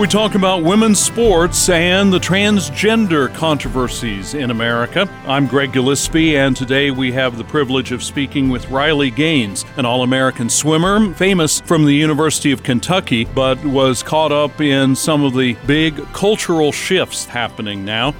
We talk about women's sports and the transgender controversies in America. I'm Greg Gillispie, and today we have the privilege of speaking with Riley Gaines, an All American swimmer, famous from the University of Kentucky, but was caught up in some of the big cultural shifts happening now.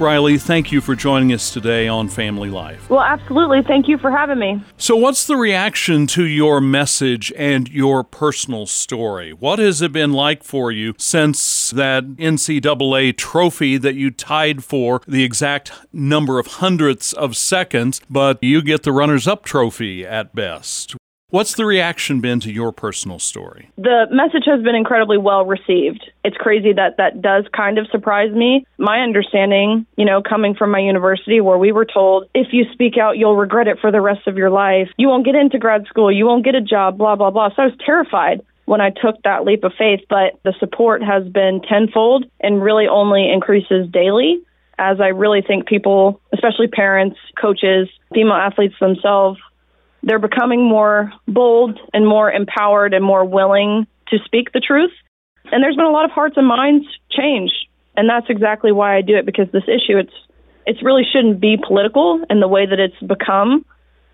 Riley, thank you for joining us today on Family Life. Well, absolutely. Thank you for having me. So, what's the reaction to your message and your personal story? What has it been like for you since that NCAA trophy that you tied for the exact number of hundredths of seconds, but you get the runners up trophy at best? What's the reaction been to your personal story? The message has been incredibly well received. It's crazy that that does kind of surprise me. My understanding, you know, coming from my university where we were told if you speak out, you'll regret it for the rest of your life. You won't get into grad school, you won't get a job, blah, blah, blah. So I was terrified when I took that leap of faith, but the support has been tenfold and really only increases daily as I really think people, especially parents, coaches, female athletes themselves, they're becoming more bold and more empowered and more willing to speak the truth. And there's been a lot of hearts and minds change. And that's exactly why I do it because this issue it's it really shouldn't be political in the way that it's become.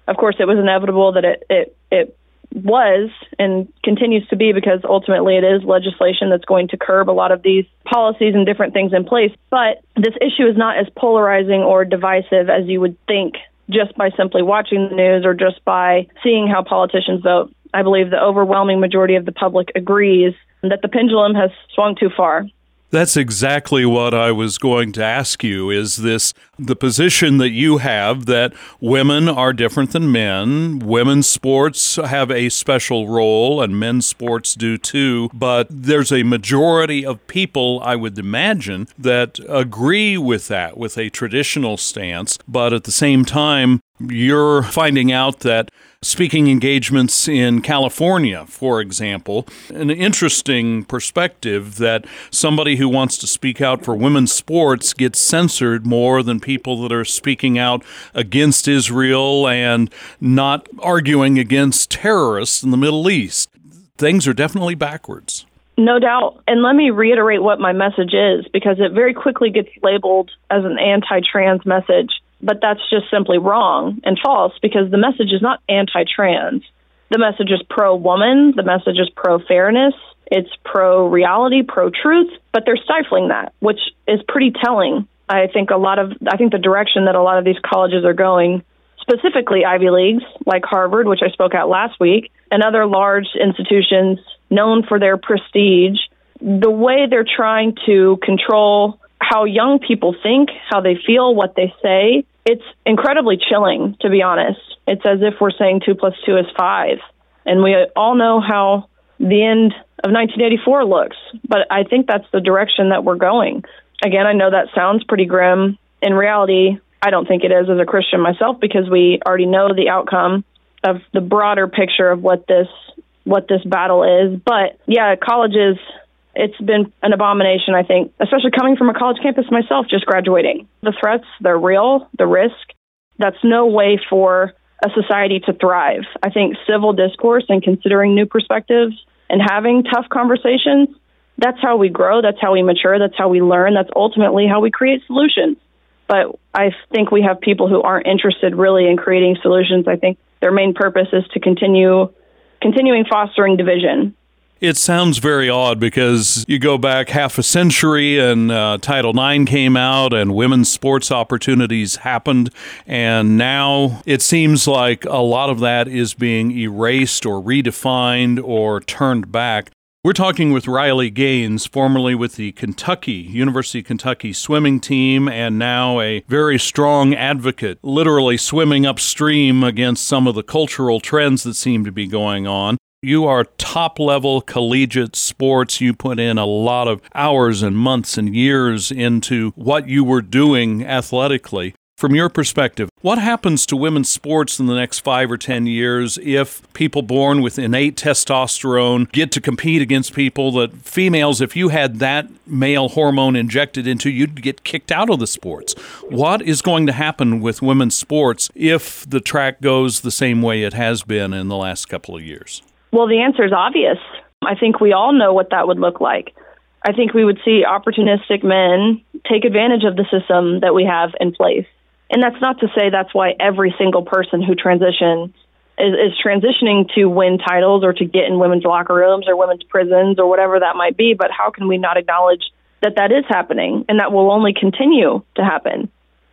Of course it was inevitable that it it, it was and continues to be because ultimately it is legislation that's going to curb a lot of these policies and different things in place. But this issue is not as polarizing or divisive as you would think just by simply watching the news or just by seeing how politicians vote. I believe the overwhelming majority of the public agrees that the pendulum has swung too far. That's exactly what I was going to ask you. Is this the position that you have that women are different than men, women's sports have a special role and men's sports do too, but there's a majority of people I would imagine that agree with that with a traditional stance, but at the same time you're finding out that speaking engagements in California, for example, an interesting perspective that somebody who wants to speak out for women's sports gets censored more than people that are speaking out against Israel and not arguing against terrorists in the Middle East. Things are definitely backwards. No doubt. And let me reiterate what my message is because it very quickly gets labeled as an anti trans message but that's just simply wrong and false because the message is not anti trans. The message is pro woman, the message is pro fairness, it's pro reality, pro truth, but they're stifling that, which is pretty telling. I think a lot of I think the direction that a lot of these colleges are going, specifically Ivy Leagues like Harvard, which I spoke at last week, and other large institutions known for their prestige, the way they're trying to control how young people think, how they feel, what they say, it's incredibly chilling, to be honest. It's as if we're saying two plus two is five. And we all know how the end of 1984 looks, but I think that's the direction that we're going. Again, I know that sounds pretty grim. In reality, I don't think it is as a Christian myself because we already know the outcome of the broader picture of what this what this battle is. But yeah, colleges it's been an abomination, I think, especially coming from a college campus myself, just graduating. The threats, they're real, the risk, that's no way for a society to thrive. I think civil discourse and considering new perspectives and having tough conversations, that's how we grow, that's how we mature, that's how we learn, that's ultimately how we create solutions. But I think we have people who aren't interested really in creating solutions. I think their main purpose is to continue continuing fostering division it sounds very odd because you go back half a century and uh, Title IX came out and women's sports opportunities happened. And now it seems like a lot of that is being erased or redefined or turned back. We're talking with Riley Gaines, formerly with the Kentucky, University of Kentucky swimming team, and now a very strong advocate, literally swimming upstream against some of the cultural trends that seem to be going on. You are top level collegiate sports. You put in a lot of hours and months and years into what you were doing athletically. From your perspective, what happens to women's sports in the next five or 10 years if people born with innate testosterone get to compete against people that females, if you had that male hormone injected into, you, you'd get kicked out of the sports? What is going to happen with women's sports if the track goes the same way it has been in the last couple of years? Well, the answer is obvious. I think we all know what that would look like. I think we would see opportunistic men take advantage of the system that we have in place. And that's not to say that's why every single person who transitions is, is transitioning to win titles or to get in women's locker rooms or women's prisons or whatever that might be. But how can we not acknowledge that that is happening and that will only continue to happen?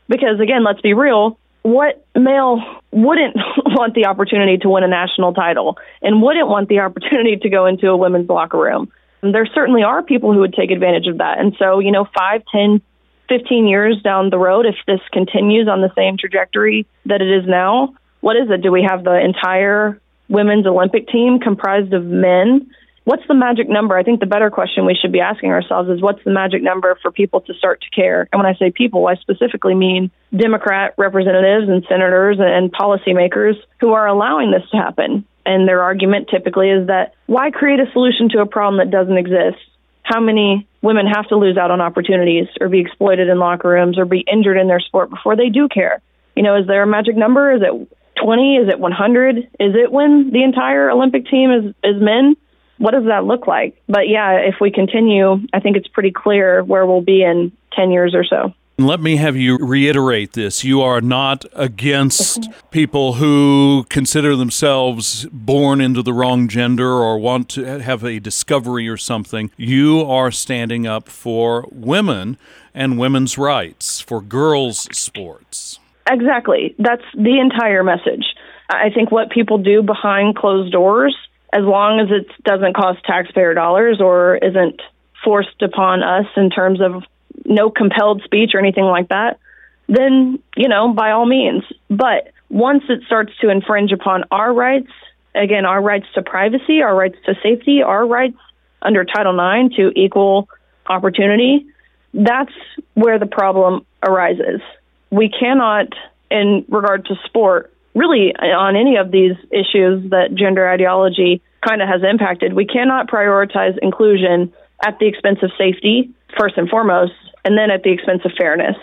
Because again, let's be real. What male wouldn't want the opportunity to win a national title and wouldn't want the opportunity to go into a women's locker room? And there certainly are people who would take advantage of that. And so, you know, five, ten, 15 years down the road, if this continues on the same trajectory that it is now, what is it? Do we have the entire women's Olympic team comprised of men? What's the magic number? I think the better question we should be asking ourselves is what's the magic number for people to start to care? And when I say people, I specifically mean Democrat representatives and senators and policymakers who are allowing this to happen. And their argument typically is that why create a solution to a problem that doesn't exist? how many women have to lose out on opportunities or be exploited in locker rooms or be injured in their sport before they do care. You know, is there a magic number? Is it 20? Is it 100? Is it when the entire Olympic team is, is men? What does that look like? But yeah, if we continue, I think it's pretty clear where we'll be in 10 years or so. Let me have you reiterate this. You are not against people who consider themselves born into the wrong gender or want to have a discovery or something. You are standing up for women and women's rights, for girls' sports. Exactly. That's the entire message. I think what people do behind closed doors, as long as it doesn't cost taxpayer dollars or isn't forced upon us in terms of no compelled speech or anything like that, then, you know, by all means. But once it starts to infringe upon our rights, again, our rights to privacy, our rights to safety, our rights under Title IX to equal opportunity, that's where the problem arises. We cannot, in regard to sport, really uh, on any of these issues that gender ideology kind of has impacted, we cannot prioritize inclusion at the expense of safety, first and foremost, and then at the expense of fairness.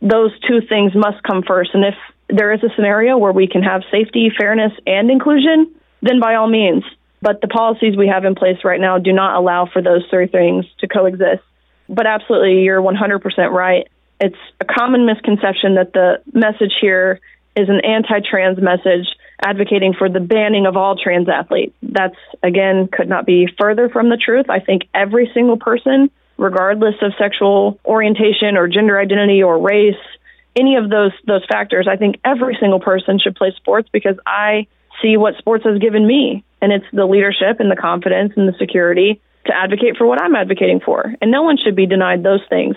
Those two things must come first. And if there is a scenario where we can have safety, fairness, and inclusion, then by all means. But the policies we have in place right now do not allow for those three things to coexist. But absolutely, you're 100% right. It's a common misconception that the message here is an anti trans message advocating for the banning of all trans athletes. That's, again, could not be further from the truth. I think every single person regardless of sexual orientation or gender identity or race, any of those those factors, I think every single person should play sports because I see what sports has given me, and it's the leadership and the confidence and the security to advocate for what I'm advocating for. And no one should be denied those things.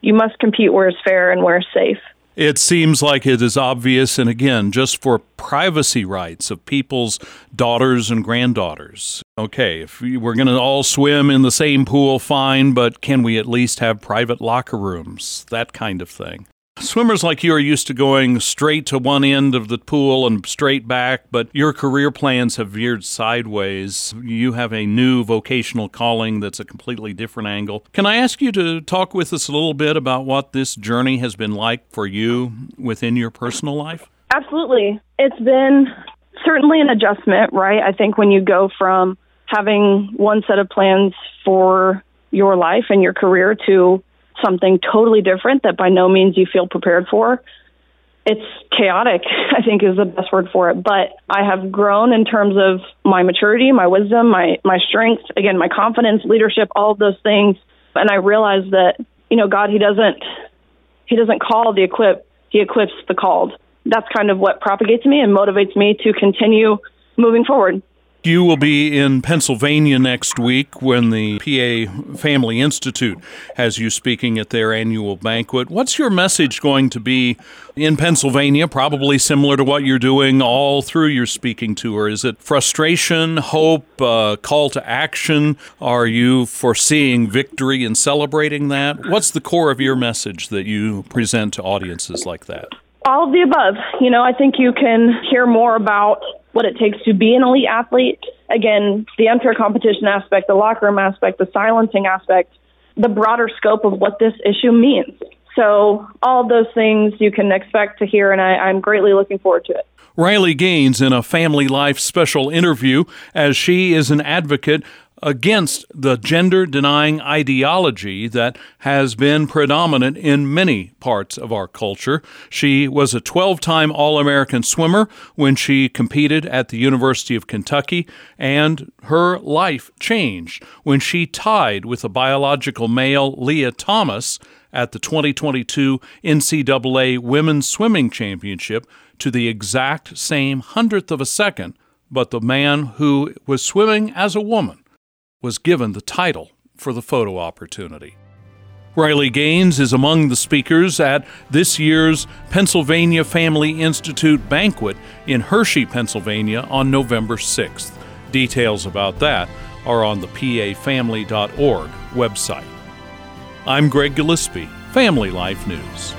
You must compete where it's fair and where it's safe. It seems like it is obvious, and again, just for privacy rights of people's daughters and granddaughters. Okay, if we're going to all swim in the same pool, fine, but can we at least have private locker rooms? That kind of thing. Swimmers like you are used to going straight to one end of the pool and straight back, but your career plans have veered sideways. You have a new vocational calling that's a completely different angle. Can I ask you to talk with us a little bit about what this journey has been like for you within your personal life? Absolutely. It's been certainly an adjustment, right? I think when you go from having one set of plans for your life and your career to something totally different that by no means you feel prepared for. It's chaotic, I think is the best word for it. But I have grown in terms of my maturity, my wisdom, my, my strength, again, my confidence, leadership, all of those things. And I realize that, you know, God, He doesn't, He doesn't call the equip, He equips the called. That's kind of what propagates me and motivates me to continue moving forward. You will be in Pennsylvania next week when the PA Family Institute has you speaking at their annual banquet. What's your message going to be in Pennsylvania? Probably similar to what you're doing all through your speaking tour. Is it frustration, hope, uh, call to action? Are you foreseeing victory and celebrating that? What's the core of your message that you present to audiences like that? All of the above. You know, I think you can hear more about what it takes to be an elite athlete. Again, the unfair competition aspect, the locker room aspect, the silencing aspect, the broader scope of what this issue means. So, all those things you can expect to hear, and I, I'm greatly looking forward to it. Riley Gaines in a Family Life special interview as she is an advocate against the gender denying ideology that has been predominant in many parts of our culture. She was a 12 time All American swimmer when she competed at the University of Kentucky, and her life changed when she tied with a biological male, Lia Thomas, at the 2022 NCAA Women's Swimming Championship to the exact same hundredth of a second, but the man who was swimming as a woman was given the title for the photo opportunity. Riley Gaines is among the speakers at this year's Pennsylvania Family Institute banquet in Hershey, Pennsylvania on November 6th. Details about that are on the pafamily.org website. I'm Greg Gillispie, Family Life News.